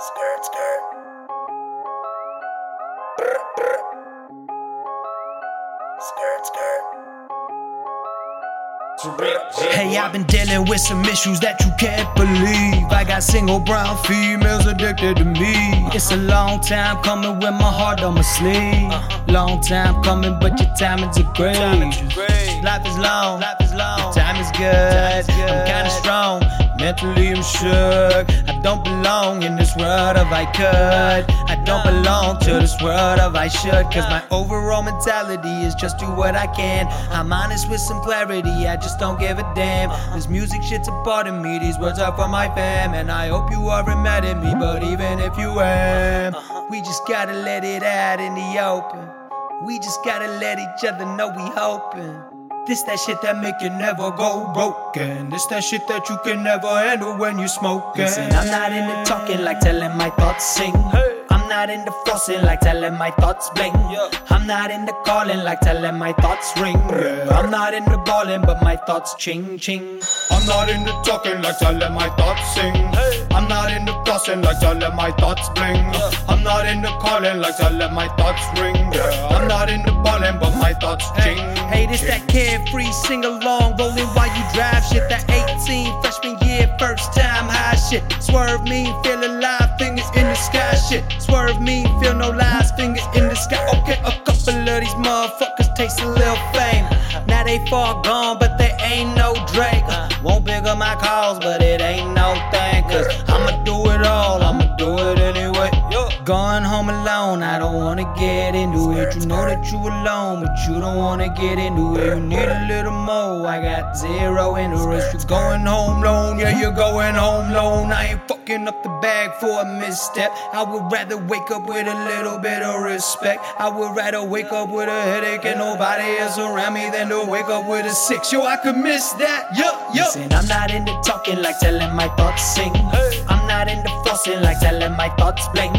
Skirt, skirt. Brr, brr. Skirt, skirt. Hey, I've been dealing with some issues that you can't believe. I got single brown females addicted to me. It's a long time coming with my heart on my sleeve. Long time coming, but your timing's a great. Life is long, life is long. Time is good. I'm kinda strong. Mentally, I'm shook. I don't belong in this world of I could. I don't belong to this world of I should. Cause my overall mentality is just do what I can. I'm honest with some clarity, I just don't give a damn. This music shit's a part of me, these words are for my fam. And I hope you aren't mad at me, but even if you am, we just gotta let it out in the open. We just gotta let each other know we hoping. This that shit that make you never go broken. This that shit that you can never handle when you smoking. Listen, I'm not into talking like telling my thoughts sing. I'm not into flossing like telling my thoughts bling. I'm not into calling like telling my thoughts ring. I'm not into balling, but my thoughts ching ching. I'm not into talking like telling my thoughts sing. I'm not into flossing like telling my thoughts bling. I'm not into calling like telling my thoughts ring. I'm not into balling, but my thoughts ching. Hey, this that carefree sing along, rolling while you drive shit. That 18 freshman year, first time high shit. Swerve me, feel alive, fingers in the sky shit. Swerve me, feel no lies, fingers in the sky. Okay, a couple of these motherfuckers taste a little fame. Now they far gone, but they ain't no Drake. Won't pick up my calls, but it ain't no thing. Cause I'ma do Going home alone, I don't wanna get into it. You know that you're alone, but you don't wanna get into it. You need a little more, I got zero interest. You're going home alone, yeah, you're going home alone. I ain't fucking up the bag for a misstep. I would rather wake up with a little bit of respect. I would rather wake up with a headache and nobody else around me than to wake up with a six. Yo, I could miss that. Yo. Listen, I'm not into talking like telling my thoughts sing. I'm not into flossing like telling my thoughts bling.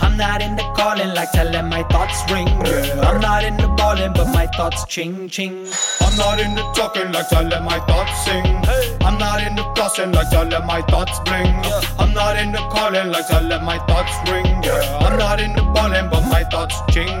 I'm not into calling like telling my thoughts ring. Yeah. I'm not into balling, but my thoughts ching ching. I'm not into talking like telling my thoughts sing. I'm not into flossing like telling my thoughts bling. I'm not into calling like telling my thoughts ring. Yeah. I'm not into balling, but my thoughts ching.